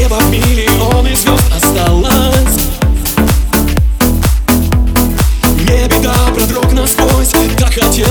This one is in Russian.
небо миллионы звезд осталось. Не беда, продрог насквозь, как хотел